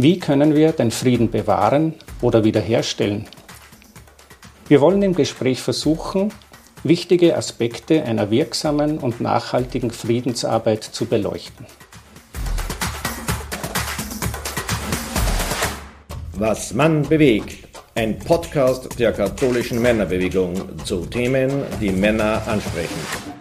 Wie können wir den Frieden bewahren oder wiederherstellen? Wir wollen im Gespräch versuchen, wichtige Aspekte einer wirksamen und nachhaltigen Friedensarbeit zu beleuchten. Was Mann bewegt. Ein Podcast der katholischen Männerbewegung zu Themen, die Männer ansprechen.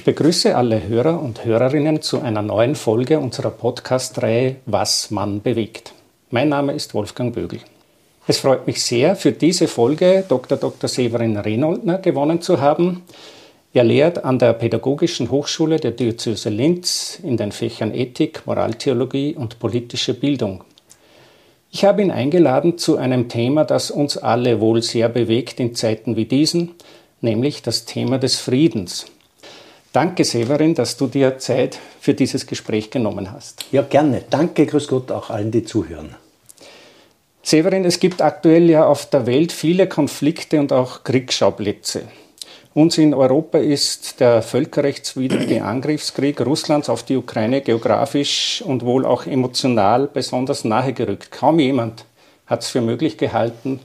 Ich begrüße alle Hörer und Hörerinnen zu einer neuen Folge unserer Podcast-Reihe Was Mann bewegt. Mein Name ist Wolfgang Bögel. Es freut mich sehr, für diese Folge Dr. Dr. Severin Renoldner gewonnen zu haben. Er lehrt an der Pädagogischen Hochschule der Diözese Linz in den Fächern Ethik, Moraltheologie und politische Bildung. Ich habe ihn eingeladen zu einem Thema, das uns alle wohl sehr bewegt in Zeiten wie diesen, nämlich das Thema des Friedens. Danke, Severin, dass du dir Zeit für dieses Gespräch genommen hast. Ja, gerne. Danke, grüß Gott, auch allen, die zuhören. Severin, es gibt aktuell ja auf der Welt viele Konflikte und auch Kriegsschauplätze. Uns in Europa ist der völkerrechtswidrige Angriffskrieg Russlands auf die Ukraine geografisch und wohl auch emotional besonders nahe gerückt. Kaum jemand hat es für möglich gehalten,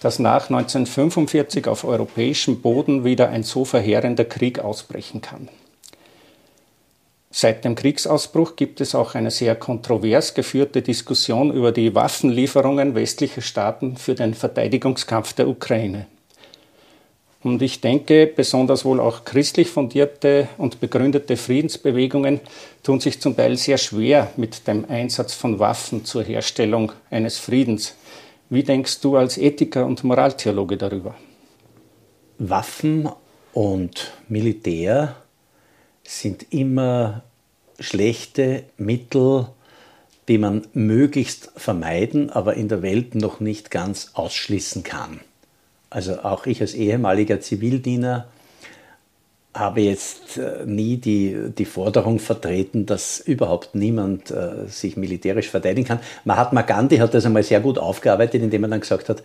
dass nach 1945 auf europäischem Boden wieder ein so verheerender Krieg ausbrechen kann. Seit dem Kriegsausbruch gibt es auch eine sehr kontrovers geführte Diskussion über die Waffenlieferungen westlicher Staaten für den Verteidigungskampf der Ukraine. Und ich denke, besonders wohl auch christlich fundierte und begründete Friedensbewegungen tun sich zum Teil sehr schwer mit dem Einsatz von Waffen zur Herstellung eines Friedens. Wie denkst du als Ethiker und Moraltheologe darüber? Waffen und Militär sind immer schlechte Mittel, die man möglichst vermeiden, aber in der Welt noch nicht ganz ausschließen kann. Also auch ich als ehemaliger Zivildiener habe jetzt äh, nie die, die Forderung vertreten, dass überhaupt niemand äh, sich militärisch verteidigen kann. Mahatma Gandhi hat das einmal sehr gut aufgearbeitet, indem er dann gesagt hat,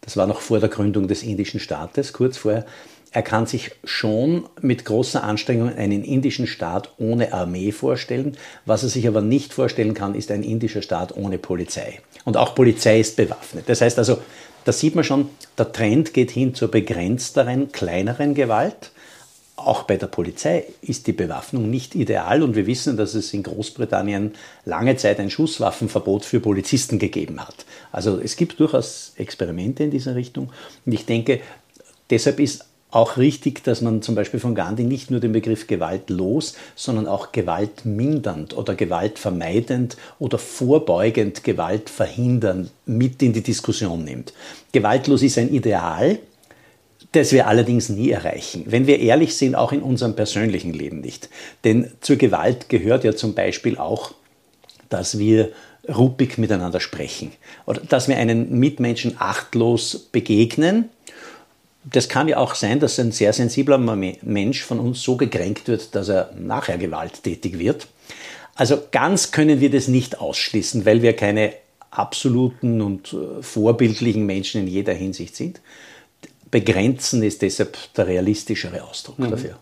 das war noch vor der Gründung des indischen Staates, kurz vorher, er kann sich schon mit großer Anstrengung einen indischen Staat ohne Armee vorstellen. Was er sich aber nicht vorstellen kann, ist ein indischer Staat ohne Polizei. Und auch Polizei ist bewaffnet. Das heißt also, da sieht man schon, der Trend geht hin zur begrenzteren, kleineren Gewalt. Auch bei der Polizei ist die Bewaffnung nicht ideal und wir wissen, dass es in Großbritannien lange Zeit ein Schusswaffenverbot für Polizisten gegeben hat. Also es gibt durchaus Experimente in dieser Richtung und ich denke, deshalb ist auch richtig, dass man zum Beispiel von Gandhi nicht nur den Begriff gewaltlos, sondern auch gewaltmindernd oder gewaltvermeidend oder vorbeugend Gewalt verhindern mit in die Diskussion nimmt. Gewaltlos ist ein Ideal, das wir allerdings nie erreichen. Wenn wir ehrlich sind, auch in unserem persönlichen Leben nicht. Denn zur Gewalt gehört ja zum Beispiel auch, dass wir ruppig miteinander sprechen oder dass wir einen Mitmenschen achtlos begegnen das kann ja auch sein, dass ein sehr sensibler Mensch von uns so gekränkt wird, dass er nachher gewalttätig wird. Also ganz können wir das nicht ausschließen, weil wir keine absoluten und äh, vorbildlichen Menschen in jeder Hinsicht sind. Begrenzen ist deshalb der realistischere Ausdruck mhm. dafür.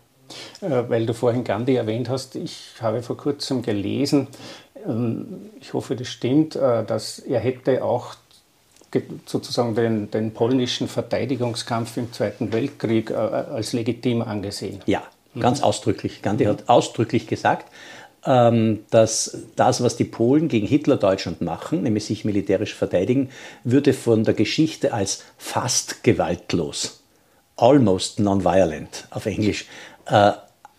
Äh, weil du vorhin Gandhi erwähnt hast, ich habe vor kurzem gelesen, ähm, ich hoffe, das stimmt, äh, dass er hätte auch sozusagen den, den polnischen Verteidigungskampf im Zweiten Weltkrieg äh, als legitim angesehen. Ja, ganz mhm. ausdrücklich. Gandhi hat ausdrücklich gesagt, dass das, was die Polen gegen Hitler-Deutschland machen, nämlich sich militärisch verteidigen, würde von der Geschichte als fast gewaltlos, almost non-violent auf Englisch, äh,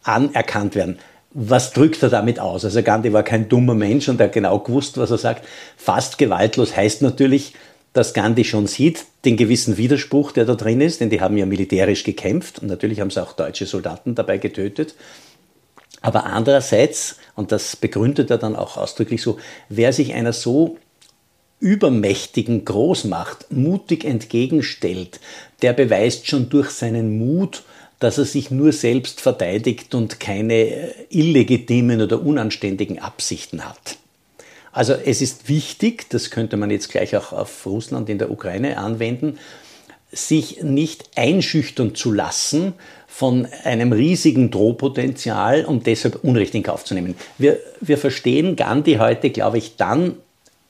anerkannt werden was drückt er damit aus? Also Gandhi war kein dummer Mensch und er hat genau gewusst, was er sagt. Fast gewaltlos heißt natürlich, dass Gandhi schon sieht, den gewissen Widerspruch, der da drin ist, denn die haben ja militärisch gekämpft und natürlich haben sie auch deutsche Soldaten dabei getötet. Aber andererseits, und das begründet er dann auch ausdrücklich so, wer sich einer so übermächtigen Großmacht mutig entgegenstellt, der beweist schon durch seinen Mut, dass er sich nur selbst verteidigt und keine illegitimen oder unanständigen Absichten hat. Also es ist wichtig, das könnte man jetzt gleich auch auf Russland in der Ukraine anwenden, sich nicht einschüchtern zu lassen von einem riesigen Drohpotenzial und deshalb Unrecht in Kauf zu nehmen. Wir, wir verstehen Gandhi heute, glaube ich, dann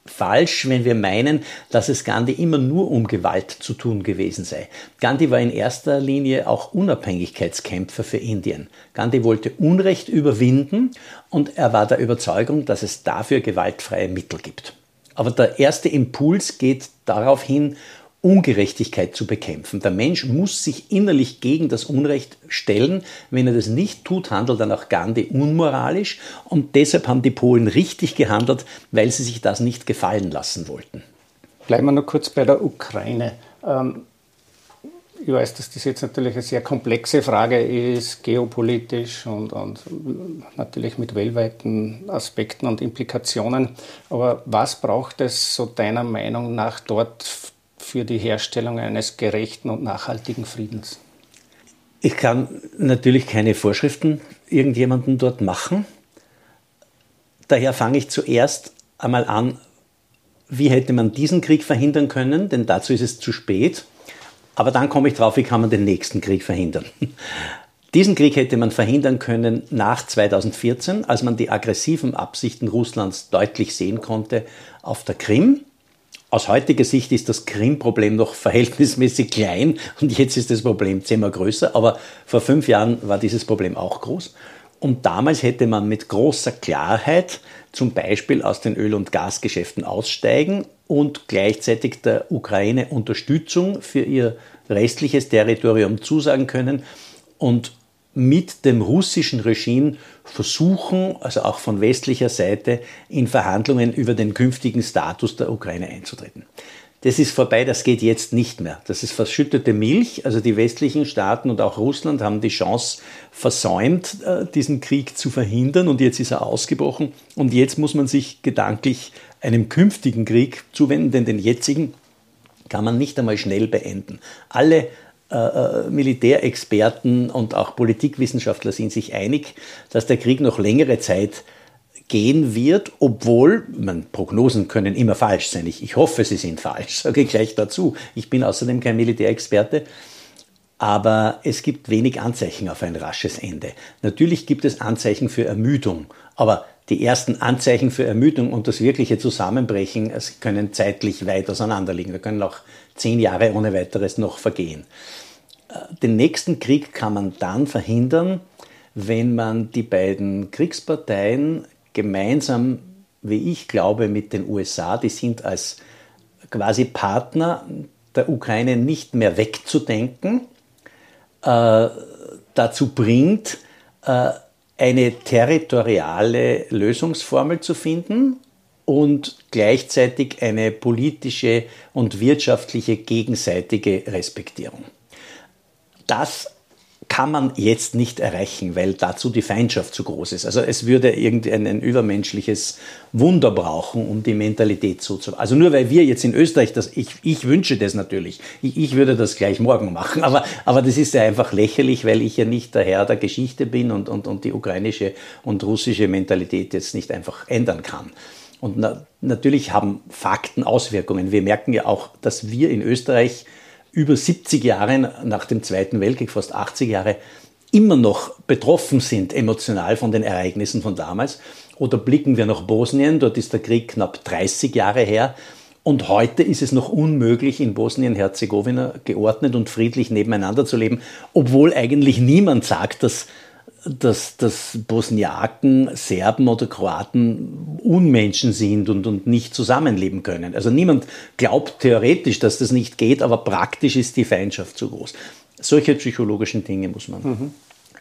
falsch, wenn wir meinen, dass es Gandhi immer nur um Gewalt zu tun gewesen sei. Gandhi war in erster Linie auch Unabhängigkeitskämpfer für Indien. Gandhi wollte Unrecht überwinden und er war der Überzeugung, dass es dafür gewaltfreie Mittel gibt. Aber der erste Impuls geht darauf hin, Ungerechtigkeit zu bekämpfen. Der Mensch muss sich innerlich gegen das Unrecht stellen. Wenn er das nicht tut, handelt dann auch Gandhi unmoralisch. Und deshalb haben die Polen richtig gehandelt, weil sie sich das nicht gefallen lassen wollten. Bleiben wir noch kurz bei der Ukraine. Ähm, ich weiß, dass das jetzt natürlich eine sehr komplexe Frage ist, geopolitisch und, und natürlich mit weltweiten Aspekten und Implikationen. Aber was braucht es so deiner Meinung nach dort für die Herstellung eines gerechten und nachhaltigen Friedens? Ich kann natürlich keine Vorschriften irgendjemandem dort machen. Daher fange ich zuerst einmal an, wie hätte man diesen Krieg verhindern können, denn dazu ist es zu spät. Aber dann komme ich drauf, wie kann man den nächsten Krieg verhindern. Diesen Krieg hätte man verhindern können nach 2014, als man die aggressiven Absichten Russlands deutlich sehen konnte auf der Krim aus heutiger Sicht ist das Krim-Problem noch verhältnismäßig klein und jetzt ist das Problem zehnmal größer, aber vor fünf Jahren war dieses Problem auch groß. Und damals hätte man mit großer Klarheit zum Beispiel aus den Öl- und Gasgeschäften aussteigen und gleichzeitig der Ukraine Unterstützung für ihr restliches Territorium zusagen können und mit dem russischen Regime versuchen, also auch von westlicher Seite, in Verhandlungen über den künftigen Status der Ukraine einzutreten. Das ist vorbei, das geht jetzt nicht mehr. Das ist verschüttete Milch. Also die westlichen Staaten und auch Russland haben die Chance versäumt, äh, diesen Krieg zu verhindern und jetzt ist er ausgebrochen. Und jetzt muss man sich gedanklich einem künftigen Krieg zuwenden, denn den jetzigen kann man nicht einmal schnell beenden. Alle äh, äh, Militärexperten und auch Politikwissenschaftler sind sich einig, dass der Krieg noch längere Zeit gehen wird, obwohl, man, Prognosen können immer falsch sein. Ich, ich hoffe, sie sind falsch, sage ich gleich dazu. Ich bin außerdem kein Militärexperte. Aber es gibt wenig Anzeichen auf ein rasches Ende. Natürlich gibt es Anzeichen für Ermüdung, aber die ersten Anzeichen für Ermüdung und das wirkliche Zusammenbrechen können zeitlich weit auseinanderliegen. Da können auch zehn Jahre ohne weiteres noch vergehen. Äh, den nächsten Krieg kann man dann verhindern, wenn man die beiden Kriegsparteien gemeinsam, wie ich glaube, mit den USA, die sind als quasi Partner der Ukraine nicht mehr wegzudenken, äh, dazu bringt, äh, eine territoriale Lösungsformel zu finden und gleichzeitig eine politische und wirtschaftliche gegenseitige Respektierung. Das kann man jetzt nicht erreichen, weil dazu die Feindschaft zu groß ist. Also es würde irgendein übermenschliches Wunder brauchen, um die Mentalität so zu. Also nur weil wir jetzt in Österreich das, ich, ich wünsche das natürlich, ich, ich würde das gleich morgen machen, aber, aber das ist ja einfach lächerlich, weil ich ja nicht der Herr der Geschichte bin und, und, und die ukrainische und russische Mentalität jetzt nicht einfach ändern kann. Und na, natürlich haben Fakten Auswirkungen. Wir merken ja auch, dass wir in Österreich über 70 Jahre nach dem Zweiten Weltkrieg, fast 80 Jahre, immer noch betroffen sind emotional von den Ereignissen von damals. Oder blicken wir nach Bosnien, dort ist der Krieg knapp 30 Jahre her. Und heute ist es noch unmöglich, in Bosnien-Herzegowina geordnet und friedlich nebeneinander zu leben, obwohl eigentlich niemand sagt, dass dass, dass Bosniaken, Serben oder Kroaten Unmenschen sind und, und nicht zusammenleben können. Also niemand glaubt theoretisch, dass das nicht geht, aber praktisch ist die Feindschaft zu groß. Solche psychologischen Dinge muss man, mhm.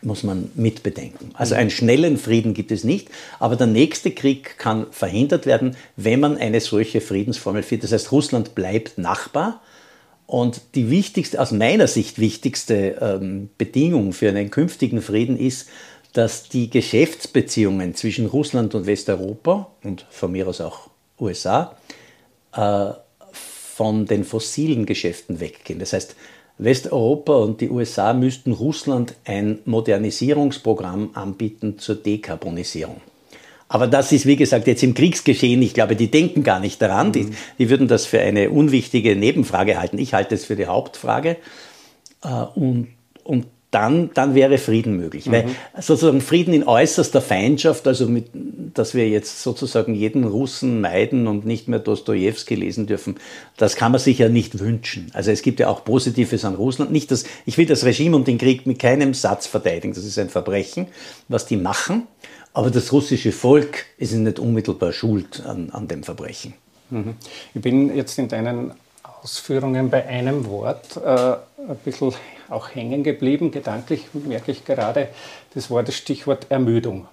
muss man mitbedenken. Also einen schnellen Frieden gibt es nicht, aber der nächste Krieg kann verhindert werden, wenn man eine solche Friedensformel findet. Das heißt, Russland bleibt Nachbar und die wichtigste, aus meiner Sicht wichtigste ähm, Bedingung für einen künftigen Frieden ist, dass die Geschäftsbeziehungen zwischen Russland und Westeuropa und von mir aus auch USA äh, von den fossilen Geschäften weggehen. Das heißt, Westeuropa und die USA müssten Russland ein Modernisierungsprogramm anbieten zur Dekarbonisierung. Aber das ist, wie gesagt, jetzt im Kriegsgeschehen. Ich glaube, die denken gar nicht daran. Mhm. Die, die würden das für eine unwichtige Nebenfrage halten. Ich halte es für die Hauptfrage. Äh, und, und dann, dann wäre Frieden möglich. Mhm. Weil sozusagen Frieden in äußerster Feindschaft, also mit, dass wir jetzt sozusagen jeden Russen meiden und nicht mehr Dostoevsky lesen dürfen, das kann man sich ja nicht wünschen. Also es gibt ja auch Positives an Russland. Nicht, dass, ich will das Regime und den Krieg mit keinem Satz verteidigen. Das ist ein Verbrechen, was die machen. Aber das russische Volk ist nicht unmittelbar schuld an, an dem Verbrechen. Mhm. Ich bin jetzt in deinen Ausführungen bei einem Wort äh, ein bisschen auch hängen geblieben. Gedanklich merke ich gerade, das war das Stichwort Ermüdung.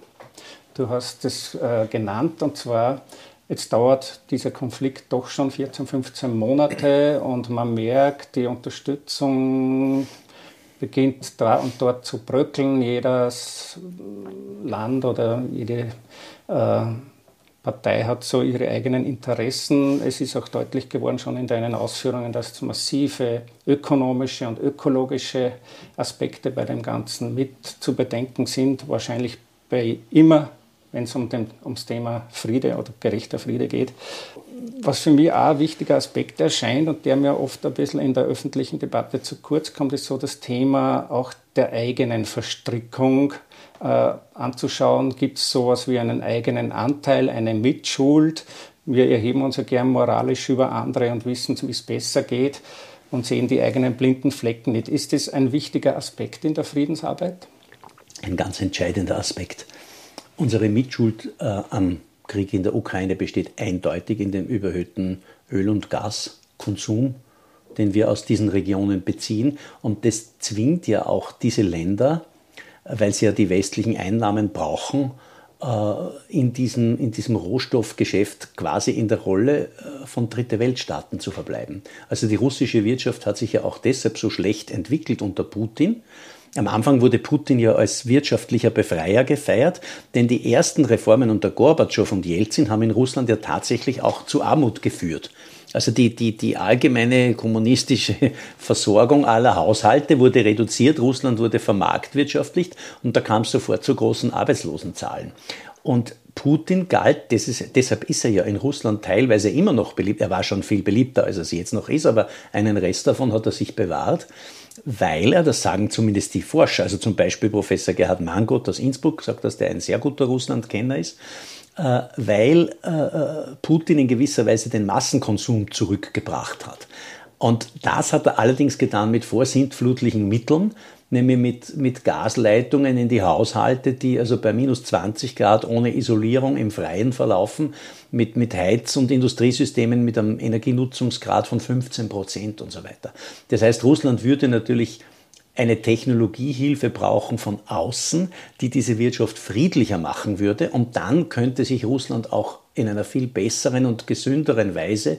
Du hast es äh, genannt und zwar, jetzt dauert dieser Konflikt doch schon 14, 15 Monate und man merkt, die Unterstützung beginnt da und dort zu bröckeln. Jedes Land oder jede äh, Partei hat so ihre eigenen Interessen. Es ist auch deutlich geworden schon in deinen Ausführungen, dass massive ökonomische und ökologische Aspekte bei dem Ganzen mit zu bedenken sind. Wahrscheinlich bei immer, wenn es um den, ums Thema Friede oder gerechter Friede geht. Was für mich auch ein wichtiger Aspekt erscheint und der mir oft ein bisschen in der öffentlichen Debatte zu kurz kommt, ist so das Thema auch der eigenen Verstrickung äh, anzuschauen. Gibt es sowas wie einen eigenen Anteil, eine Mitschuld? Wir erheben uns ja gern moralisch über andere und wissen, wie es besser geht und sehen die eigenen blinden Flecken nicht. Ist das ein wichtiger Aspekt in der Friedensarbeit? Ein ganz entscheidender Aspekt. Unsere Mitschuld äh, am Krieg in der Ukraine besteht eindeutig in dem überhöhten Öl- und Gaskonsum, den wir aus diesen Regionen beziehen. Und das zwingt ja auch diese Länder, weil sie ja die westlichen Einnahmen brauchen, äh, in diesem, in diesem Rohstoffgeschäft quasi in der Rolle äh, von Dritte Weltstaaten zu verbleiben. Also die russische Wirtschaft hat sich ja auch deshalb so schlecht entwickelt unter Putin. Am Anfang wurde Putin ja als wirtschaftlicher Befreier gefeiert, denn die ersten Reformen unter Gorbatschow und Jelzin haben in Russland ja tatsächlich auch zu Armut geführt. Also die, die, die allgemeine kommunistische Versorgung aller Haushalte wurde reduziert, Russland wurde vermarktwirtschaftlicht und da kam es sofort zu großen Arbeitslosenzahlen. Und Putin galt, ist, deshalb ist er ja in Russland teilweise immer noch beliebt, er war schon viel beliebter, als er es jetzt noch ist, aber einen Rest davon hat er sich bewahrt, weil er, das sagen zumindest die Forscher, also zum Beispiel Professor Gerhard Mangot aus Innsbruck sagt, dass der ein sehr guter Russlandkenner ist, äh, weil äh, äh, Putin in gewisser Weise den Massenkonsum zurückgebracht hat. Und das hat er allerdings getan mit vorsintflutlichen Mitteln, nämlich mit, mit Gasleitungen in die Haushalte, die also bei minus 20 Grad ohne Isolierung im Freien verlaufen, mit, mit Heiz- und Industriesystemen mit einem Energienutzungsgrad von 15 Prozent und so weiter. Das heißt, Russland würde natürlich eine Technologiehilfe brauchen von außen, die diese Wirtschaft friedlicher machen würde. Und dann könnte sich Russland auch in einer viel besseren und gesünderen Weise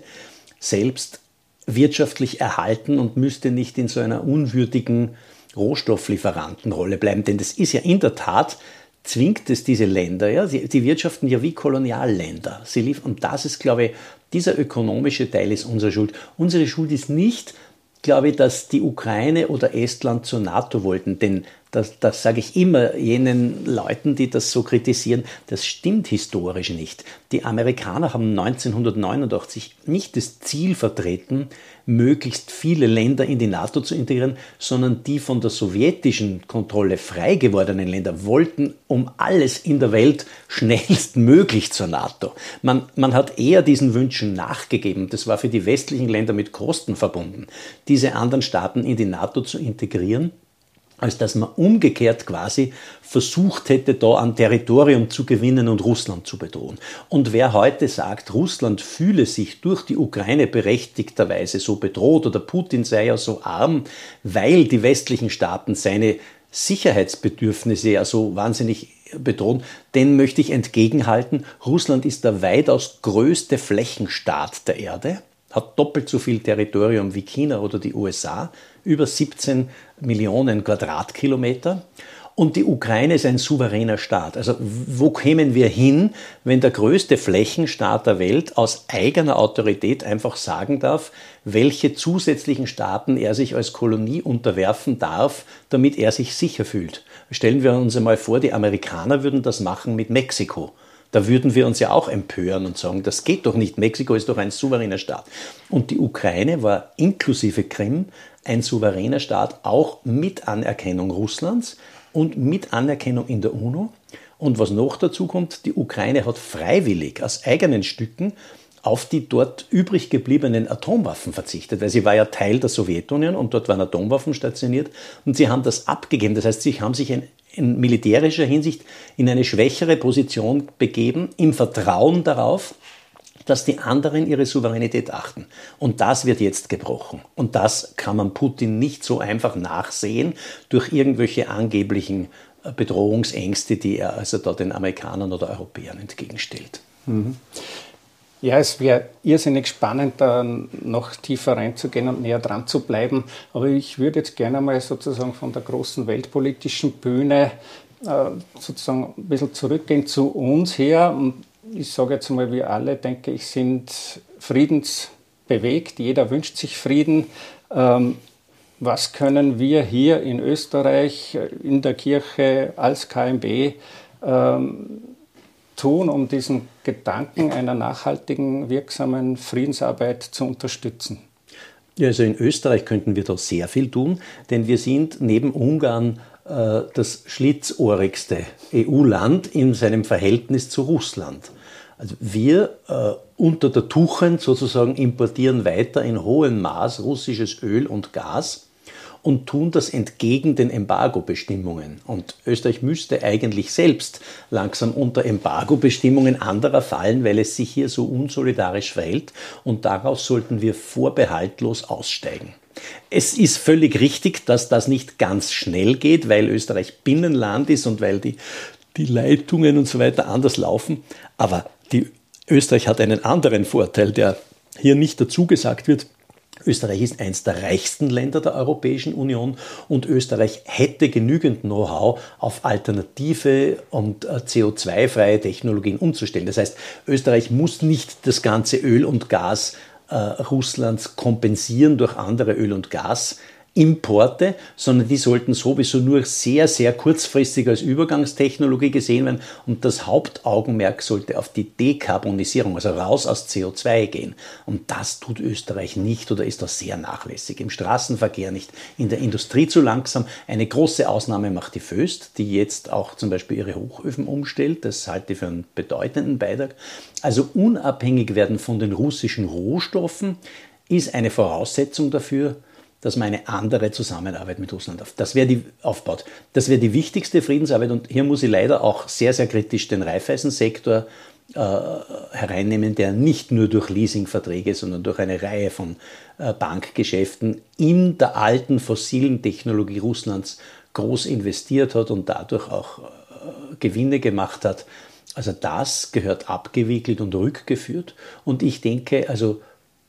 selbst wirtschaftlich erhalten und müsste nicht in so einer unwürdigen Rohstofflieferantenrolle bleiben. Denn das ist ja in der Tat, zwingt es diese Länder, ja, die, die wirtschaften ja wie Kolonialländer. Sie liefern, und das ist, glaube ich, dieser ökonomische Teil ist unsere Schuld. Unsere Schuld ist nicht, glaube ich, dass die Ukraine oder Estland zur NATO wollten, denn das, das sage ich immer jenen Leuten, die das so kritisieren, das stimmt historisch nicht. Die Amerikaner haben 1989 nicht das Ziel vertreten, möglichst viele Länder in die NATO zu integrieren, sondern die von der sowjetischen Kontrolle frei gewordenen Länder wollten um alles in der Welt schnellstmöglich zur NATO. Man, man hat eher diesen Wünschen nachgegeben. Das war für die westlichen Länder mit Kosten verbunden, diese anderen Staaten in die NATO zu integrieren als dass man umgekehrt quasi versucht hätte, da an Territorium zu gewinnen und Russland zu bedrohen. Und wer heute sagt, Russland fühle sich durch die Ukraine berechtigterweise so bedroht oder Putin sei ja so arm, weil die westlichen Staaten seine Sicherheitsbedürfnisse ja so wahnsinnig bedrohen, den möchte ich entgegenhalten. Russland ist der weitaus größte Flächenstaat der Erde, hat doppelt so viel Territorium wie China oder die USA, über 17 Millionen Quadratkilometer. Und die Ukraine ist ein souveräner Staat. Also wo kämen wir hin, wenn der größte Flächenstaat der Welt aus eigener Autorität einfach sagen darf, welche zusätzlichen Staaten er sich als Kolonie unterwerfen darf, damit er sich sicher fühlt? Stellen wir uns einmal vor, die Amerikaner würden das machen mit Mexiko. Da würden wir uns ja auch empören und sagen, das geht doch nicht. Mexiko ist doch ein souveräner Staat. Und die Ukraine war inklusive Krim ein souveräner Staat, auch mit Anerkennung Russlands und mit Anerkennung in der UNO. Und was noch dazu kommt, die Ukraine hat freiwillig aus eigenen Stücken auf die dort übrig gebliebenen Atomwaffen verzichtet, weil sie war ja Teil der Sowjetunion und dort waren Atomwaffen stationiert und sie haben das abgegeben. Das heißt, sie haben sich in, in militärischer Hinsicht in eine schwächere Position begeben, im Vertrauen darauf, dass die anderen ihre Souveränität achten. Und das wird jetzt gebrochen. Und das kann man Putin nicht so einfach nachsehen durch irgendwelche angeblichen äh, Bedrohungsängste, die er also da den Amerikanern oder Europäern entgegenstellt. Mhm. Ja, es wäre irrsinnig spannend, da noch tiefer reinzugehen und näher dran zu bleiben. Aber ich würde jetzt gerne mal sozusagen von der großen weltpolitischen Bühne äh, sozusagen ein bisschen zurückgehen zu uns her. Und ich sage jetzt mal, wir alle, denke ich, sind friedensbewegt. Jeder wünscht sich Frieden. Ähm, was können wir hier in Österreich, in der Kirche, als KMB ähm, tun, um diesen Gedanken einer nachhaltigen, wirksamen Friedensarbeit zu unterstützen? Also in Österreich könnten wir da sehr viel tun, denn wir sind neben Ungarn äh, das schlitzohrigste EU-Land in seinem Verhältnis zu Russland. Also wir äh, unter der Tuchend sozusagen importieren weiter in hohem Maß russisches Öl und Gas und tun das entgegen den Embargo-Bestimmungen. Und Österreich müsste eigentlich selbst langsam unter Embargo-Bestimmungen anderer fallen, weil es sich hier so unsolidarisch verhält. Und daraus sollten wir vorbehaltlos aussteigen. Es ist völlig richtig, dass das nicht ganz schnell geht, weil Österreich Binnenland ist und weil die, die Leitungen und so weiter anders laufen. Aber die, Österreich hat einen anderen Vorteil, der hier nicht dazu gesagt wird. Österreich ist eines der reichsten Länder der Europäischen Union und Österreich hätte genügend Know-how, auf alternative und äh, CO2-freie Technologien umzustellen. Das heißt, Österreich muss nicht das ganze Öl und Gas äh, Russlands kompensieren durch andere Öl- und Gas. Importe, sondern die sollten sowieso nur sehr, sehr kurzfristig als Übergangstechnologie gesehen werden und das Hauptaugenmerk sollte auf die Dekarbonisierung, also raus aus CO2 gehen. Und das tut Österreich nicht oder ist da sehr nachlässig. Im Straßenverkehr nicht, in der Industrie zu langsam. Eine große Ausnahme macht die Föst, die jetzt auch zum Beispiel ihre Hochöfen umstellt. Das halte ich für einen bedeutenden Beitrag. Also unabhängig werden von den russischen Rohstoffen ist eine Voraussetzung dafür, dass man eine andere Zusammenarbeit mit Russland auf, das die, aufbaut. Das wäre die wichtigste Friedensarbeit und hier muss ich leider auch sehr, sehr kritisch den Raiffeisensektor äh, hereinnehmen, der nicht nur durch Leasingverträge, sondern durch eine Reihe von äh, Bankgeschäften in der alten fossilen Technologie Russlands groß investiert hat und dadurch auch äh, Gewinne gemacht hat. Also das gehört abgewickelt und rückgeführt. Und ich denke, also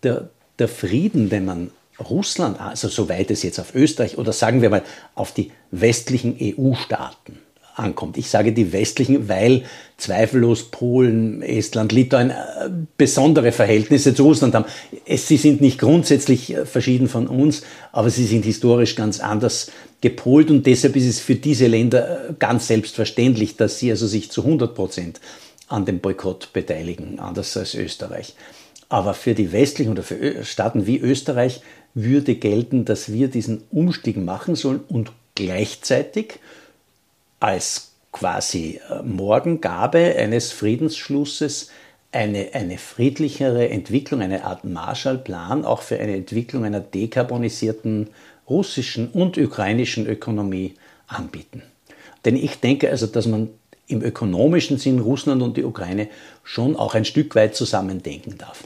der, der Frieden, den man Russland, also soweit es jetzt auf Österreich oder sagen wir mal auf die westlichen EU-Staaten ankommt. Ich sage die westlichen, weil zweifellos Polen, Estland, Litauen äh, besondere Verhältnisse zu Russland haben. sie sind nicht grundsätzlich äh, verschieden von uns, aber sie sind historisch ganz anders gepolt und deshalb ist es für diese Länder äh, ganz selbstverständlich, dass sie also sich zu 100 Prozent an dem Boykott beteiligen, anders als Österreich. Aber für die westlichen oder für Staaten wie Österreich würde gelten, dass wir diesen Umstieg machen sollen und gleichzeitig als quasi äh, Morgengabe eines Friedensschlusses eine, eine friedlichere Entwicklung, eine Art Marshallplan auch für eine Entwicklung einer dekarbonisierten russischen und ukrainischen Ökonomie anbieten. Denn ich denke also, dass man im ökonomischen Sinn Russland und die Ukraine schon auch ein Stück weit zusammendenken darf.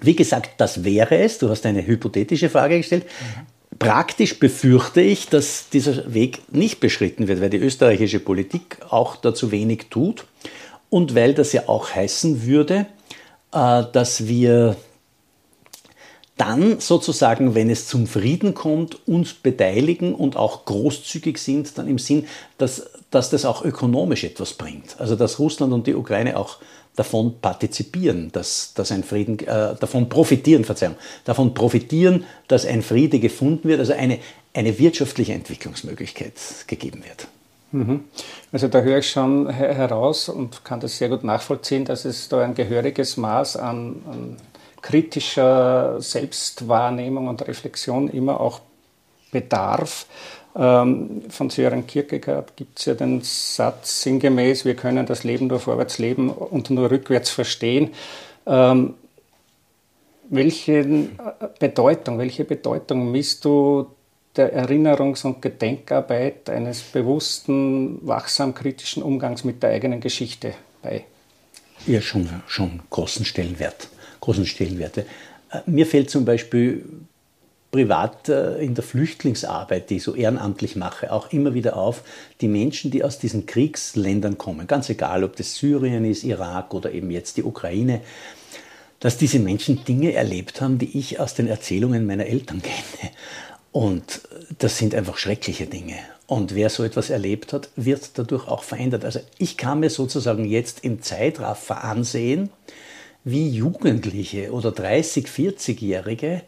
Wie gesagt, das wäre es. Du hast eine hypothetische Frage gestellt. Praktisch befürchte ich, dass dieser Weg nicht beschritten wird, weil die österreichische Politik auch dazu wenig tut und weil das ja auch heißen würde, äh, dass wir dann sozusagen, wenn es zum Frieden kommt, uns beteiligen und auch großzügig sind, dann im Sinn, dass, dass das auch ökonomisch etwas bringt. Also dass Russland und die Ukraine auch davon partizipieren, dass, dass ein Frieden, äh, davon profitieren, Verzeihung, davon profitieren, dass ein Friede gefunden wird, also eine, eine wirtschaftliche Entwicklungsmöglichkeit gegeben wird. Mhm. Also da höre ich schon heraus und kann das sehr gut nachvollziehen, dass es da ein gehöriges Maß an, an kritischer Selbstwahrnehmung und Reflexion immer auch bedarf. Ähm, von Sören Kierkegaard gibt es ja den Satz sinngemäß, wir können das Leben nur vorwärts leben und nur rückwärts verstehen. Ähm, welche äh, Bedeutung, welche Bedeutung misst du der Erinnerungs- und Gedenkarbeit eines bewussten, wachsam kritischen Umgangs mit der eigenen Geschichte bei? Ja, schon, schon großen Stellenwert. Großen Stellenwerte. Äh, mir fällt zum Beispiel privat äh, in der Flüchtlingsarbeit, die ich so ehrenamtlich mache, auch immer wieder auf, die Menschen, die aus diesen Kriegsländern kommen, ganz egal, ob das Syrien ist, Irak oder eben jetzt die Ukraine, dass diese Menschen Dinge erlebt haben, die ich aus den Erzählungen meiner Eltern kenne. Und das sind einfach schreckliche Dinge. Und wer so etwas erlebt hat, wird dadurch auch verändert. Also ich kann mir sozusagen jetzt im Zeitraffer ansehen, wie Jugendliche oder 30, 40-Jährige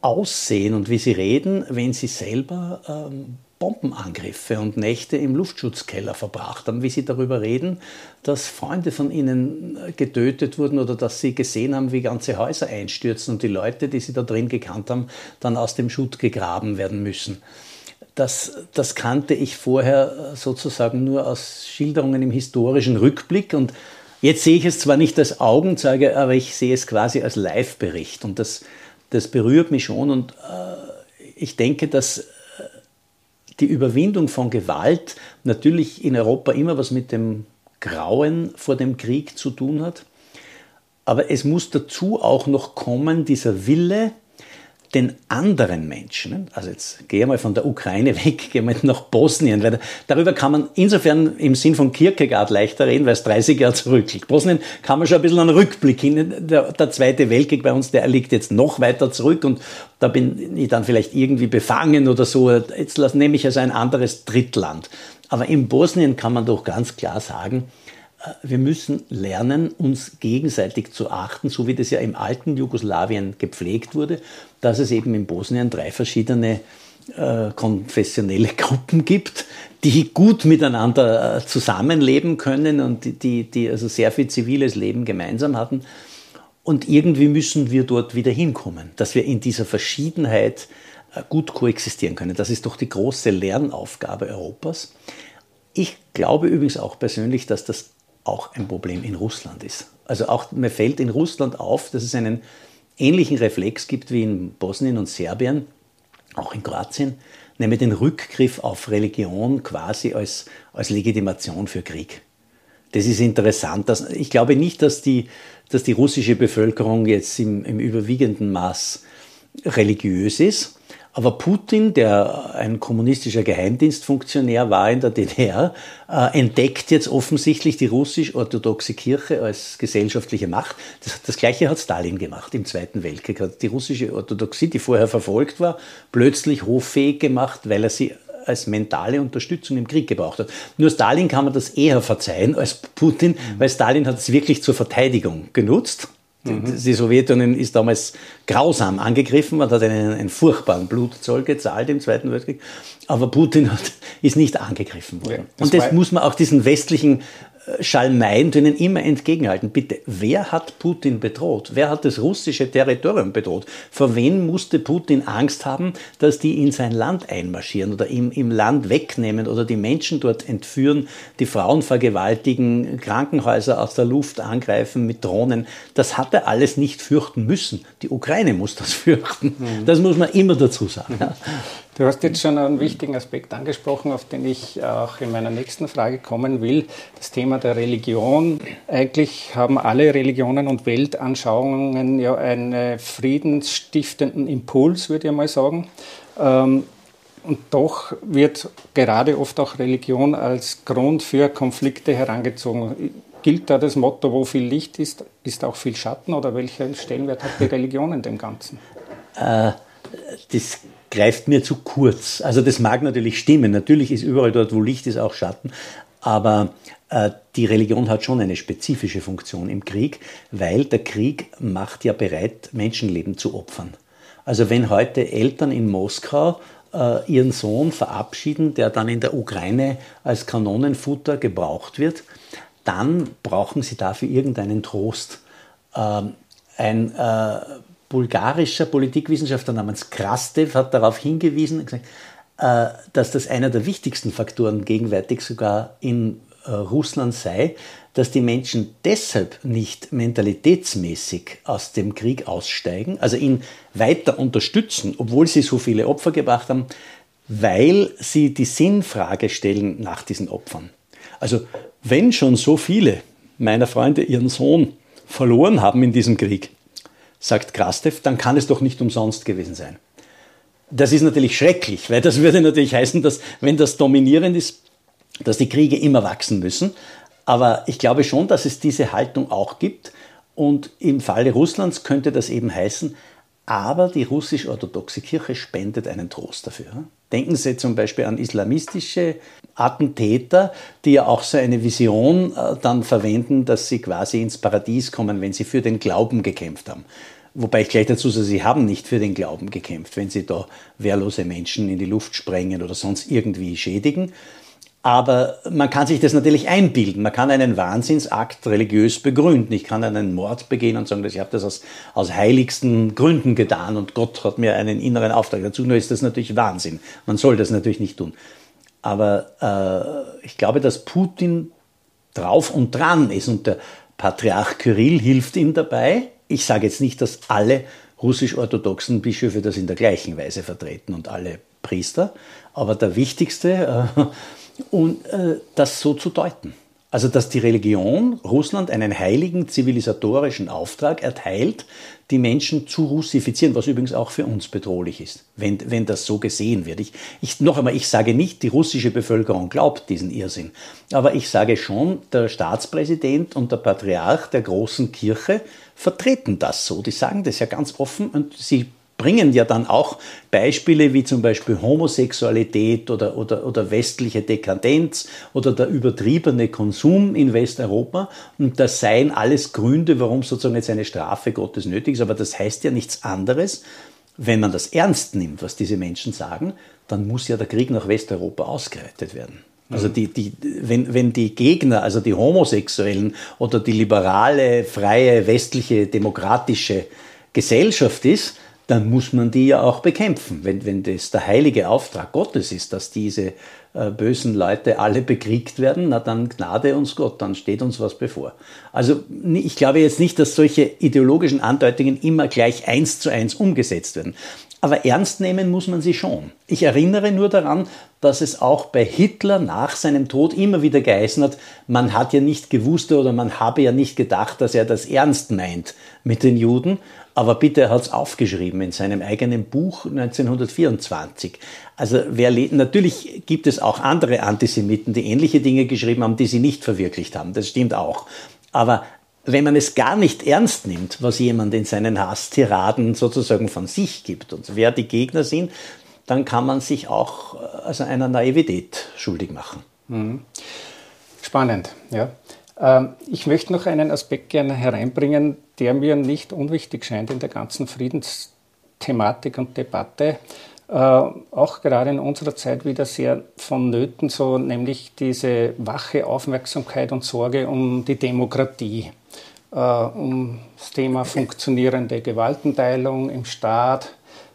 aussehen und wie sie reden, wenn sie selber ähm, Bombenangriffe und Nächte im Luftschutzkeller verbracht haben, wie sie darüber reden, dass Freunde von ihnen getötet wurden oder dass sie gesehen haben, wie ganze Häuser einstürzen und die Leute, die sie da drin gekannt haben, dann aus dem Schutt gegraben werden müssen. Das, das kannte ich vorher sozusagen nur aus Schilderungen im historischen Rückblick und jetzt sehe ich es zwar nicht als Augenzeuge, aber ich sehe es quasi als Live-Bericht und das, das berührt mich schon und äh, ich denke, dass die Überwindung von Gewalt natürlich in Europa immer was mit dem Grauen vor dem Krieg zu tun hat. Aber es muss dazu auch noch kommen, dieser Wille, den anderen Menschen, also jetzt gehe mal von der Ukraine weg, gehe mal nach Bosnien, weil darüber kann man insofern im Sinn von Kierkegaard leichter reden, weil es 30 Jahre zurückliegt. Bosnien kann man schon ein bisschen einen Rückblick hin. Der, der Zweite Weltkrieg bei uns, der liegt jetzt noch weiter zurück und da bin ich dann vielleicht irgendwie befangen oder so. Jetzt nehme ich also ein anderes Drittland. Aber in Bosnien kann man doch ganz klar sagen, wir müssen lernen, uns gegenseitig zu achten, so wie das ja im alten Jugoslawien gepflegt wurde, dass es eben in Bosnien drei verschiedene äh, konfessionelle Gruppen gibt, die gut miteinander äh, zusammenleben können und die, die, also sehr viel ziviles Leben gemeinsam hatten. Und irgendwie müssen wir dort wieder hinkommen, dass wir in dieser Verschiedenheit äh, gut koexistieren können. Das ist doch die große Lernaufgabe Europas. Ich glaube übrigens auch persönlich, dass das auch ein Problem in Russland ist. Also auch mir fällt in Russland auf, dass es einen ähnlichen Reflex gibt wie in Bosnien und Serbien, auch in Kroatien, nämlich den Rückgriff auf Religion quasi als, als Legitimation für Krieg. Das ist interessant. Dass, ich glaube nicht, dass die, dass die russische Bevölkerung jetzt im, im überwiegenden Maß religiös ist. Aber Putin, der ein kommunistischer Geheimdienstfunktionär war in der DDR, äh, entdeckt jetzt offensichtlich die russisch-orthodoxe Kirche als gesellschaftliche Macht. Das, das Gleiche hat Stalin gemacht im Zweiten Weltkrieg. Hat die russische Orthodoxie, die vorher verfolgt war, plötzlich hoffähig gemacht, weil er sie als mentale Unterstützung im Krieg gebraucht hat. Nur Stalin kann man das eher verzeihen als Putin, weil Stalin hat es wirklich zur Verteidigung genutzt. Mhm. Die Sowjetunion ist damals grausam angegriffen, man hat einen, einen furchtbaren Blutzoll gezahlt im Zweiten Weltkrieg, aber Putin hat, ist nicht angegriffen worden. Ja, das Und das muss man auch diesen westlichen Schalmeien denen immer entgegenhalten. Bitte, wer hat Putin bedroht? Wer hat das russische Territorium bedroht? Vor wen musste Putin Angst haben, dass die in sein Land einmarschieren oder ihm im Land wegnehmen oder die Menschen dort entführen, die Frauen vergewaltigen, Krankenhäuser aus der Luft angreifen mit Drohnen? Das hat er alles nicht fürchten müssen. Die Ukraine muss das fürchten. Mhm. Das muss man immer dazu sagen. Ja. Du hast jetzt schon einen wichtigen Aspekt angesprochen, auf den ich auch in meiner nächsten Frage kommen will. Das Thema der Religion. Eigentlich haben alle Religionen und Weltanschauungen ja einen friedensstiftenden Impuls, würde ich mal sagen. Ähm, und doch wird gerade oft auch Religion als Grund für Konflikte herangezogen. Gilt da das Motto, wo viel Licht ist, ist auch viel Schatten oder welchen Stellenwert hat die Religion in dem Ganzen? Äh, das greift mir zu kurz. Also das mag natürlich stimmen. Natürlich ist überall dort, wo Licht ist, auch Schatten. Aber äh, die Religion hat schon eine spezifische Funktion im Krieg, weil der Krieg macht ja bereit, Menschenleben zu opfern. Also wenn heute Eltern in Moskau äh, ihren Sohn verabschieden, der dann in der Ukraine als Kanonenfutter gebraucht wird, dann brauchen sie dafür irgendeinen Trost. Ähm, ein äh, bulgarischer Politikwissenschaftler namens Krastev hat darauf hingewiesen, äh, dass das einer der wichtigsten Faktoren gegenwärtig sogar in äh, Russland sei, dass die Menschen deshalb nicht mentalitätsmäßig aus dem Krieg aussteigen, also ihn weiter unterstützen, obwohl sie so viele Opfer gebracht haben, weil sie die Sinnfrage stellen nach diesen Opfern. Also wenn schon so viele meiner Freunde ihren Sohn verloren haben in diesem Krieg, sagt Krastev, dann kann es doch nicht umsonst gewesen sein. Das ist natürlich schrecklich, weil das würde natürlich heißen, dass wenn das dominierend ist, dass die Kriege immer wachsen müssen. Aber ich glaube schon, dass es diese Haltung auch gibt. Und im Falle Russlands könnte das eben heißen, aber die russisch-orthodoxe Kirche spendet einen Trost dafür. Denken Sie zum Beispiel an islamistische Attentäter, die ja auch so eine Vision äh, dann verwenden, dass sie quasi ins Paradies kommen, wenn sie für den Glauben gekämpft haben. Wobei ich gleich dazu sage, sie haben nicht für den Glauben gekämpft, wenn sie da wehrlose Menschen in die Luft sprengen oder sonst irgendwie schädigen. Aber man kann sich das natürlich einbilden. Man kann einen Wahnsinnsakt religiös begründen. Ich kann einen Mord begehen und sagen, ich habe das aus, aus heiligsten Gründen getan und Gott hat mir einen inneren Auftrag dazu. Nur ist das natürlich Wahnsinn. Man soll das natürlich nicht tun. Aber äh, ich glaube, dass Putin drauf und dran ist und der Patriarch Kyrill hilft ihm dabei, ich sage jetzt nicht, dass alle russisch-orthodoxen Bischöfe das in der gleichen Weise vertreten und alle Priester, aber der wichtigste, äh, und äh, das so zu deuten. Also, dass die Religion Russland einen heiligen zivilisatorischen Auftrag erteilt, die Menschen zu russifizieren, was übrigens auch für uns bedrohlich ist, wenn, wenn das so gesehen wird. Ich, ich, noch einmal, ich sage nicht, die russische Bevölkerung glaubt diesen Irrsinn, aber ich sage schon, der Staatspräsident und der Patriarch der großen Kirche vertreten das so. Die sagen das ja ganz offen und sie bringen ja dann auch Beispiele wie zum Beispiel Homosexualität oder, oder, oder westliche Dekadenz oder der übertriebene Konsum in Westeuropa. Und das seien alles Gründe, warum sozusagen jetzt eine Strafe Gottes nötig ist. Aber das heißt ja nichts anderes. Wenn man das ernst nimmt, was diese Menschen sagen, dann muss ja der Krieg nach Westeuropa ausgereitet werden. Also die, die, wenn, wenn die Gegner, also die Homosexuellen oder die liberale, freie, westliche, demokratische Gesellschaft ist, dann muss man die ja auch bekämpfen. Wenn, wenn das der heilige Auftrag Gottes ist, dass diese äh, bösen Leute alle bekriegt werden, na dann gnade uns Gott, dann steht uns was bevor. Also ich glaube jetzt nicht, dass solche ideologischen Andeutungen immer gleich eins zu eins umgesetzt werden. Aber ernst nehmen muss man sie schon. Ich erinnere nur daran, dass es auch bei Hitler nach seinem Tod immer wieder geheißen hat, man hat ja nicht gewusst oder man habe ja nicht gedacht, dass er das ernst meint mit den Juden. Aber bitte, er hat es aufgeschrieben in seinem eigenen Buch 1924. Also wer natürlich gibt es auch andere Antisemiten, die ähnliche Dinge geschrieben haben, die sie nicht verwirklicht haben. Das stimmt auch. Aber wenn man es gar nicht ernst nimmt, was jemand in seinen Hasstiraden sozusagen von sich gibt und wer die Gegner sind, dann kann man sich auch äh, also einer Naivität schuldig machen. Mhm. Spannend, ja. Ähm, ich möchte noch einen Aspekt gerne hereinbringen, der mir nicht unwichtig scheint in der ganzen Friedensthematik und Debatte. Äh, auch gerade in unserer Zeit wieder sehr vonnöten, so nämlich diese wache Aufmerksamkeit und Sorge um die Demokratie. Äh, um das Thema funktionierende Gewaltenteilung im Staat,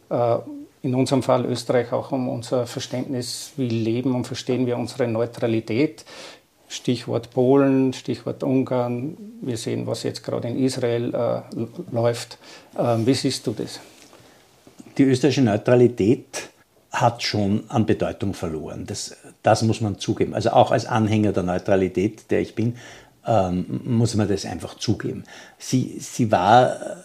äh, in unserem Fall Österreich auch um unser Verständnis, wie leben und verstehen wir unsere Neutralität. Stichwort Polen, Stichwort Ungarn. Wir sehen, was jetzt gerade in Israel äh, läuft. Äh, wie siehst du das? Die österreichische Neutralität hat schon an Bedeutung verloren. Das, das muss man zugeben. Also auch als Anhänger der Neutralität, der ich bin, ähm, muss man das einfach zugeben. Sie, sie war äh,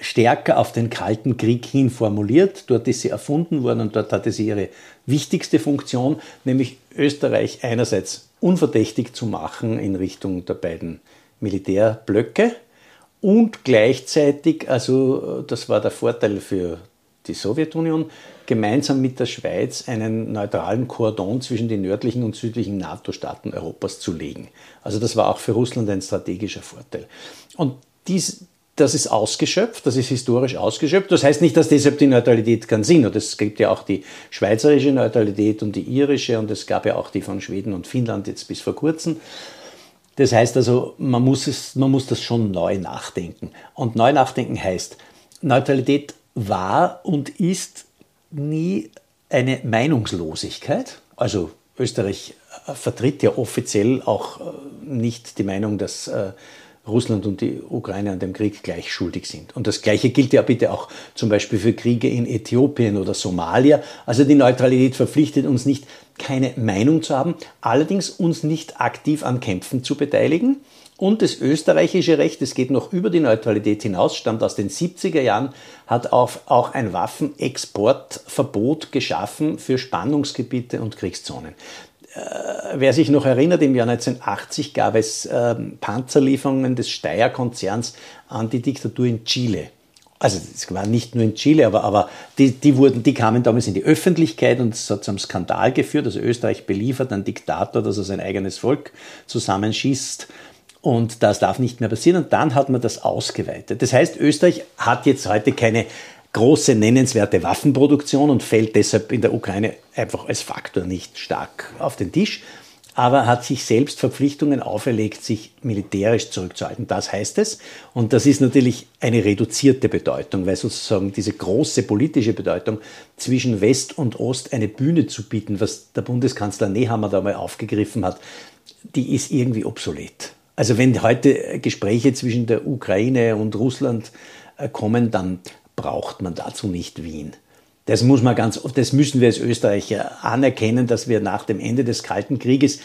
stärker auf den Kalten Krieg hin formuliert. Dort ist sie erfunden worden und dort hatte sie ihre wichtigste Funktion, nämlich Österreich einerseits unverdächtig zu machen in Richtung der beiden Militärblöcke und gleichzeitig, also das war der Vorteil für die Sowjetunion, gemeinsam mit der Schweiz einen neutralen Kordon zwischen den nördlichen und südlichen NATO-Staaten Europas zu legen. Also das war auch für Russland ein strategischer Vorteil. Und dies, das ist ausgeschöpft, das ist historisch ausgeschöpft. Das heißt nicht, dass deshalb die Neutralität keinen Sinn hat. Es gibt ja auch die schweizerische Neutralität und die irische und es gab ja auch die von Schweden und Finnland jetzt bis vor kurzem. Das heißt also, man muss, es, man muss das schon neu nachdenken. Und neu nachdenken heißt, Neutralität war und ist nie eine Meinungslosigkeit. Also Österreich vertritt ja offiziell auch äh, nicht die Meinung, dass äh, Russland und die Ukraine an dem Krieg gleich schuldig sind. Und das Gleiche gilt ja bitte auch zum Beispiel für Kriege in Äthiopien oder Somalia. Also die Neutralität verpflichtet uns nicht, keine Meinung zu haben, allerdings uns nicht aktiv an Kämpfen zu beteiligen. Und das österreichische Recht, das geht noch über die Neutralität hinaus, stammt aus den 70er Jahren, hat auch ein Waffenexportverbot geschaffen für Spannungsgebiete und Kriegszonen. Äh, wer sich noch erinnert, im Jahr 1980 gab es äh, Panzerlieferungen des Steyr-Konzerns an die Diktatur in Chile. Also es war nicht nur in Chile, aber, aber die, die, wurden, die kamen damals in die Öffentlichkeit und es hat zu einem Skandal geführt. Also Österreich beliefert einen Diktator, dass er sein eigenes Volk zusammenschießt. Und das darf nicht mehr passieren. Und dann hat man das ausgeweitet. Das heißt, Österreich hat jetzt heute keine große nennenswerte Waffenproduktion und fällt deshalb in der Ukraine einfach als Faktor nicht stark auf den Tisch, aber hat sich selbst Verpflichtungen auferlegt, sich militärisch zurückzuhalten. Das heißt es. Und das ist natürlich eine reduzierte Bedeutung, weil sozusagen diese große politische Bedeutung zwischen West und Ost eine Bühne zu bieten, was der Bundeskanzler Nehammer da mal aufgegriffen hat, die ist irgendwie obsolet. Also wenn heute Gespräche zwischen der Ukraine und Russland äh, kommen, dann braucht man dazu nicht Wien. Das muss man ganz, das müssen wir als Österreicher anerkennen, dass wir nach dem Ende des Kalten Krieges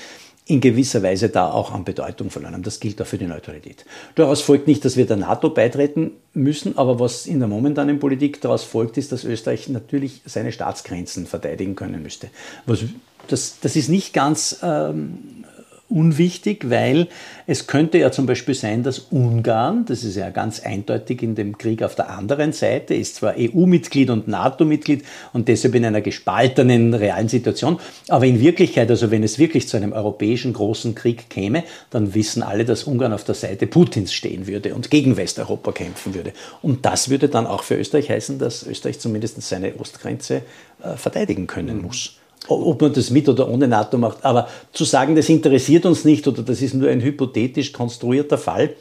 in gewisser Weise da auch an Bedeutung verloren haben. Das gilt auch für die Neutralität. Daraus folgt nicht, dass wir der NATO beitreten müssen, aber was in der momentanen Politik daraus folgt, ist, dass Österreich natürlich seine Staatsgrenzen verteidigen können müsste. Was, das, das ist nicht ganz ähm, unwichtig, weil es könnte ja zum Beispiel sein, dass Ungarn, das ist ja ganz eindeutig in dem Krieg auf der anderen Seite, ist zwar EU-Mitglied und NATO-Mitglied und deshalb in einer gespaltenen realen Situation, aber in Wirklichkeit, also wenn es wirklich zu einem europäischen großen Krieg käme, dann wissen alle, dass Ungarn auf der Seite Putins stehen würde und gegen Westeuropa kämpfen würde. Und das würde dann auch für Österreich heißen, dass Österreich zumindest seine Ostgrenze äh, verteidigen können muss ob man das mit oder ohne NATO macht. Aber zu sagen, das interessiert uns nicht oder das ist nur ein hypothetisch konstruierter Fall,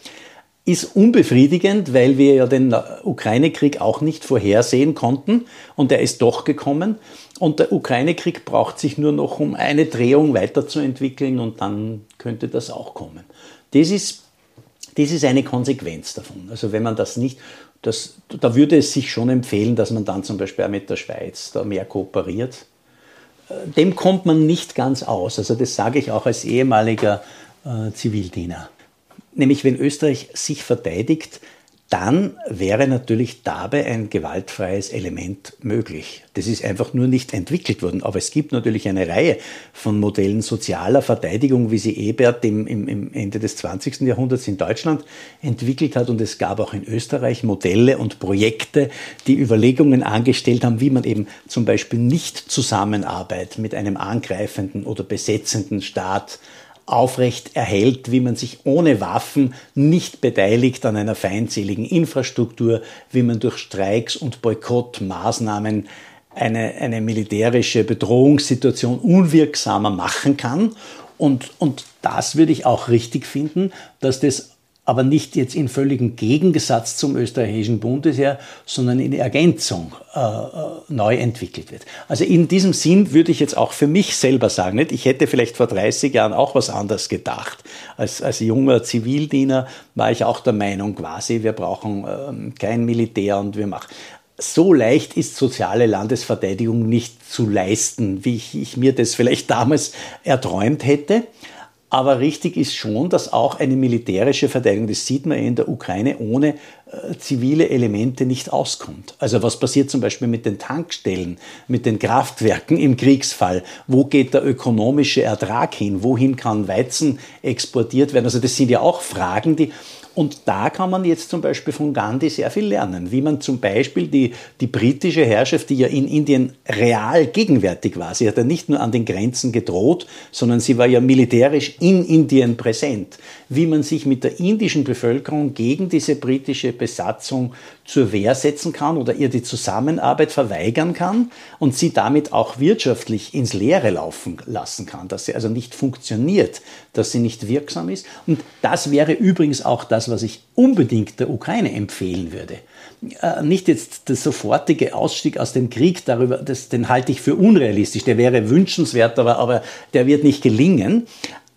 ist unbefriedigend, weil wir ja den Ukraine-Krieg auch nicht vorhersehen konnten und er ist doch gekommen. Und der Ukraine-Krieg braucht sich nur noch um eine Drehung weiterzuentwickeln und dann könnte das auch kommen. Das ist, das ist eine Konsequenz davon. Also wenn man das nicht, das, da würde es sich schon empfehlen, dass man dann zum Beispiel auch mit der Schweiz da mehr kooperiert dem kommt man nicht ganz aus. Also das sage ich auch als ehemaliger äh, Zivildiener. Nämlich wenn Österreich sich verteidigt, dann wäre natürlich dabei ein gewaltfreies Element möglich. Das ist einfach nur nicht entwickelt worden. Aber es gibt natürlich eine Reihe von Modellen sozialer Verteidigung, wie sie Ebert im, im, im Ende des 20. Jahrhunderts in Deutschland entwickelt hat. Und es gab auch in Österreich Modelle und Projekte, die Überlegungen angestellt haben, wie man eben zum Beispiel nicht Zusammenarbeit mit einem angreifenden oder besetzenden Staat aufrecht erhält, wie man sich ohne Waffen nicht beteiligt an einer feindseligen Infrastruktur, wie man durch Streiks und Boykottmaßnahmen eine, eine militärische Bedrohungssituation unwirksamer machen kann. Und, und das würde ich auch richtig finden, dass das aber nicht jetzt in völligem Gegensatz zum österreichischen Bundesheer, sondern in Ergänzung äh, äh, neu entwickelt wird. Also in diesem Sinn würde ich jetzt auch für mich selber sagen, nicht? ich hätte vielleicht vor 30 Jahren auch was anderes gedacht. Als, als junger Zivildiener war ich auch der Meinung quasi, wir brauchen ähm, kein Militär und wir machen. So leicht ist soziale Landesverteidigung nicht zu leisten, wie ich, ich mir das vielleicht damals erträumt hätte. Aber richtig ist schon, dass auch eine militärische Verteidigung, das sieht man in der Ukraine, ohne äh, zivile Elemente nicht auskommt. Also was passiert zum Beispiel mit den Tankstellen, mit den Kraftwerken im Kriegsfall? Wo geht der ökonomische Ertrag hin? Wohin kann Weizen exportiert werden? Also das sind ja auch Fragen, die Und da kann man jetzt zum Beispiel von Gandhi sehr viel lernen, wie man zum Beispiel die, die britische Herrschaft, die ja in Indien real gegenwärtig war, sie hat ja nicht nur an den Grenzen gedroht, sondern sie war ja militärisch in Indien präsent, wie man sich mit der indischen Bevölkerung gegen diese britische Besatzung zur Wehr setzen kann oder ihr die Zusammenarbeit verweigern kann und sie damit auch wirtschaftlich ins Leere laufen lassen kann, dass sie also nicht funktioniert, dass sie nicht wirksam ist. Und das wäre übrigens auch das, was ich unbedingt der Ukraine empfehlen würde. Äh, nicht jetzt der sofortige Ausstieg aus dem Krieg, darüber, das, den halte ich für unrealistisch, der wäre wünschenswert, aber, aber der wird nicht gelingen.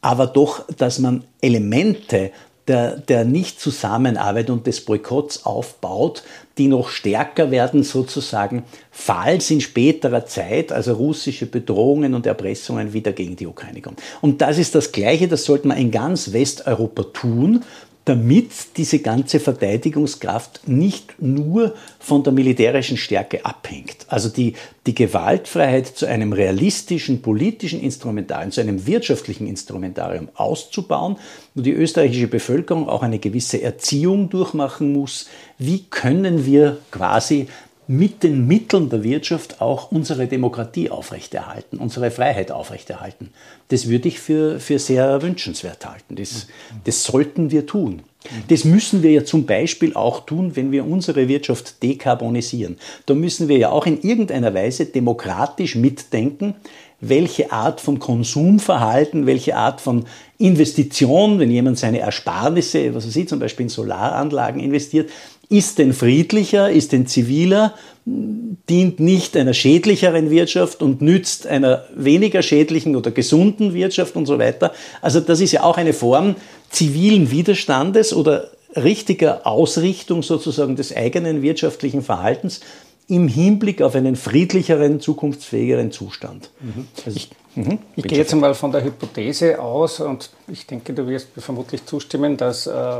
Aber doch, dass man Elemente der, der Nicht-Zusammenarbeit und des Boykotts aufbaut, die noch stärker werden sozusagen, falls in späterer Zeit, also russische Bedrohungen und Erpressungen wieder gegen die Ukraine kommen. Und das ist das Gleiche, das sollte man in ganz Westeuropa tun damit diese ganze Verteidigungskraft nicht nur von der militärischen Stärke abhängt. Also die, die Gewaltfreiheit zu einem realistischen politischen Instrumentarium, zu einem wirtschaftlichen Instrumentarium auszubauen, wo die österreichische Bevölkerung auch eine gewisse Erziehung durchmachen muss. Wie können wir quasi mit den Mitteln der Wirtschaft auch unsere Demokratie aufrechterhalten, unsere Freiheit aufrechterhalten. Das würde ich für, für sehr wünschenswert halten. Das, das sollten wir tun. Das müssen wir ja zum Beispiel auch tun, wenn wir unsere Wirtschaft dekarbonisieren. Da müssen wir ja auch in irgendeiner Weise demokratisch mitdenken, welche Art von Konsumverhalten, welche Art von Investition, wenn jemand seine Ersparnisse, was er sieht, zum Beispiel in Solaranlagen investiert, ist denn friedlicher, ist denn ziviler, dient nicht einer schädlicheren Wirtschaft und nützt einer weniger schädlichen oder gesunden Wirtschaft und so weiter. Also das ist ja auch eine Form zivilen Widerstandes oder richtiger Ausrichtung sozusagen des eigenen wirtschaftlichen Verhaltens im Hinblick auf einen friedlicheren, zukunftsfähigeren Zustand. Mhm. Also ich, mhm. ich gehe jetzt mal von der Hypothese aus und ich denke, du wirst mir vermutlich zustimmen, dass äh,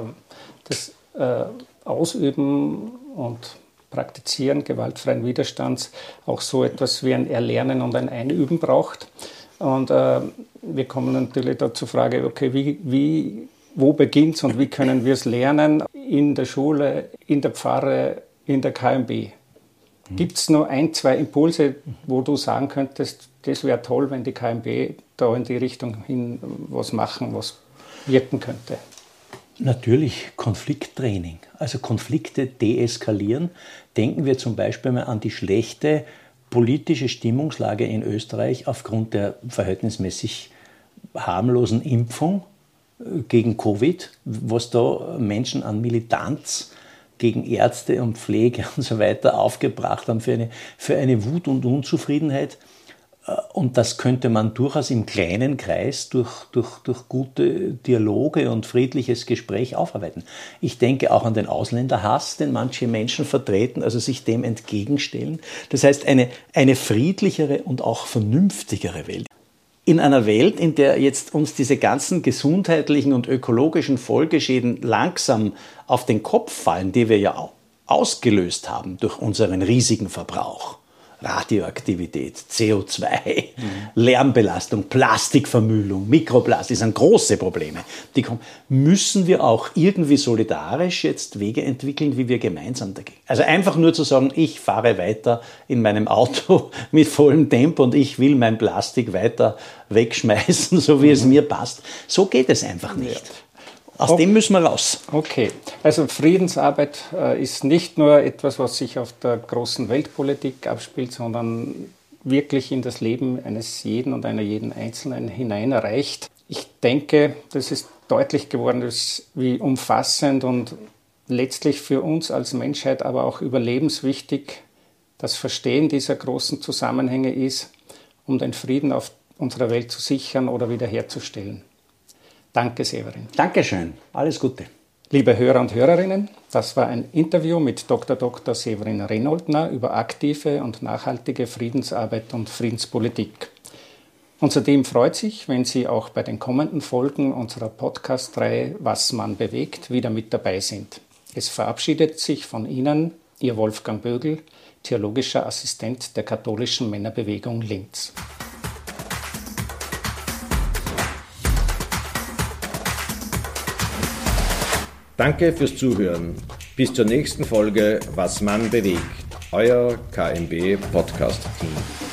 das äh, Ausüben und Praktizieren gewaltfreien Widerstands auch so etwas wie ein Erlernen und ein Einüben braucht. Und äh, wir kommen natürlich da zur Frage, okay, wie, wie, wo beginnt es und wie können wir es lernen in der Schule, in der Pfarre, in der KMB? Mhm. Gibt es nur ein, zwei Impulse, wo du sagen könntest, das wäre toll, wenn die KMB da in die Richtung hin was machen, was wirken könnte? Natürlich Konflikttraining, also Konflikte deeskalieren. Denken wir zum Beispiel mal an die schlechte politische Stimmungslage in Österreich aufgrund der verhältnismäßig harmlosen Impfung äh, gegen Covid, was da Menschen an Militanz gegen Ärzte und Pflege und so weiter aufgebracht haben für eine, für eine Wut und Unzufriedenheit. Und das könnte man durchaus im kleinen Kreis durch, durch, durch gute Dialoge und friedliches Gespräch aufarbeiten. Ich denke auch an den Ausländerhass, den manche Menschen vertreten, also sich dem entgegenstellen. Das heißt, eine, eine friedlichere und auch vernünftigere Welt. In einer Welt, in der jetzt uns diese ganzen gesundheitlichen und ökologischen Folgeschäden langsam auf den Kopf fallen, die wir ja ausgelöst haben durch unseren riesigen Verbrauch, Radioaktivität, CO2, mhm. Lärmbelastung, Plastikvermüllung, Mikroplastik sind große Probleme. Die kommen. Müssen wir auch irgendwie solidarisch jetzt Wege entwickeln, wie wir gemeinsam dagegen. Also einfach nur zu sagen, ich fahre weiter in meinem Auto mit vollem Tempo und ich will mein Plastik weiter wegschmeißen, so wie mhm. es mir passt. So geht es einfach nicht. Ja. Aus okay. dem müssen wir raus. Okay, also Friedensarbeit äh, ist nicht nur etwas, was sich auf der großen Weltpolitik abspielt, sondern wirklich in das Leben eines jeden und einer jeden Einzelnen hinein erreicht. Ich denke, das ist deutlich geworden, wie umfassend und letztlich für uns als Menschheit aber auch überlebenswichtig das Verstehen dieser großen Zusammenhänge ist, um den Frieden auf unserer Welt zu sichern oder wiederherzustellen. Danke, Severin. Dankeschön. Alles Gute. Liebe Hörer und Hörerinnen, das war ein Interview mit Dr. Dr. Severin Renoldner über aktive und nachhaltige Friedensarbeit und Friedenspolitik. Unser Team freut sich, wenn Sie auch bei den kommenden Folgen unserer Podcast-Reihe Was man bewegt wieder mit dabei sind. Es verabschiedet sich von Ihnen Ihr Wolfgang Bögel, theologischer Assistent der katholischen Männerbewegung Linz. Danke fürs Zuhören. Bis zur nächsten Folge Was Mann bewegt. Euer KMB Podcast Team.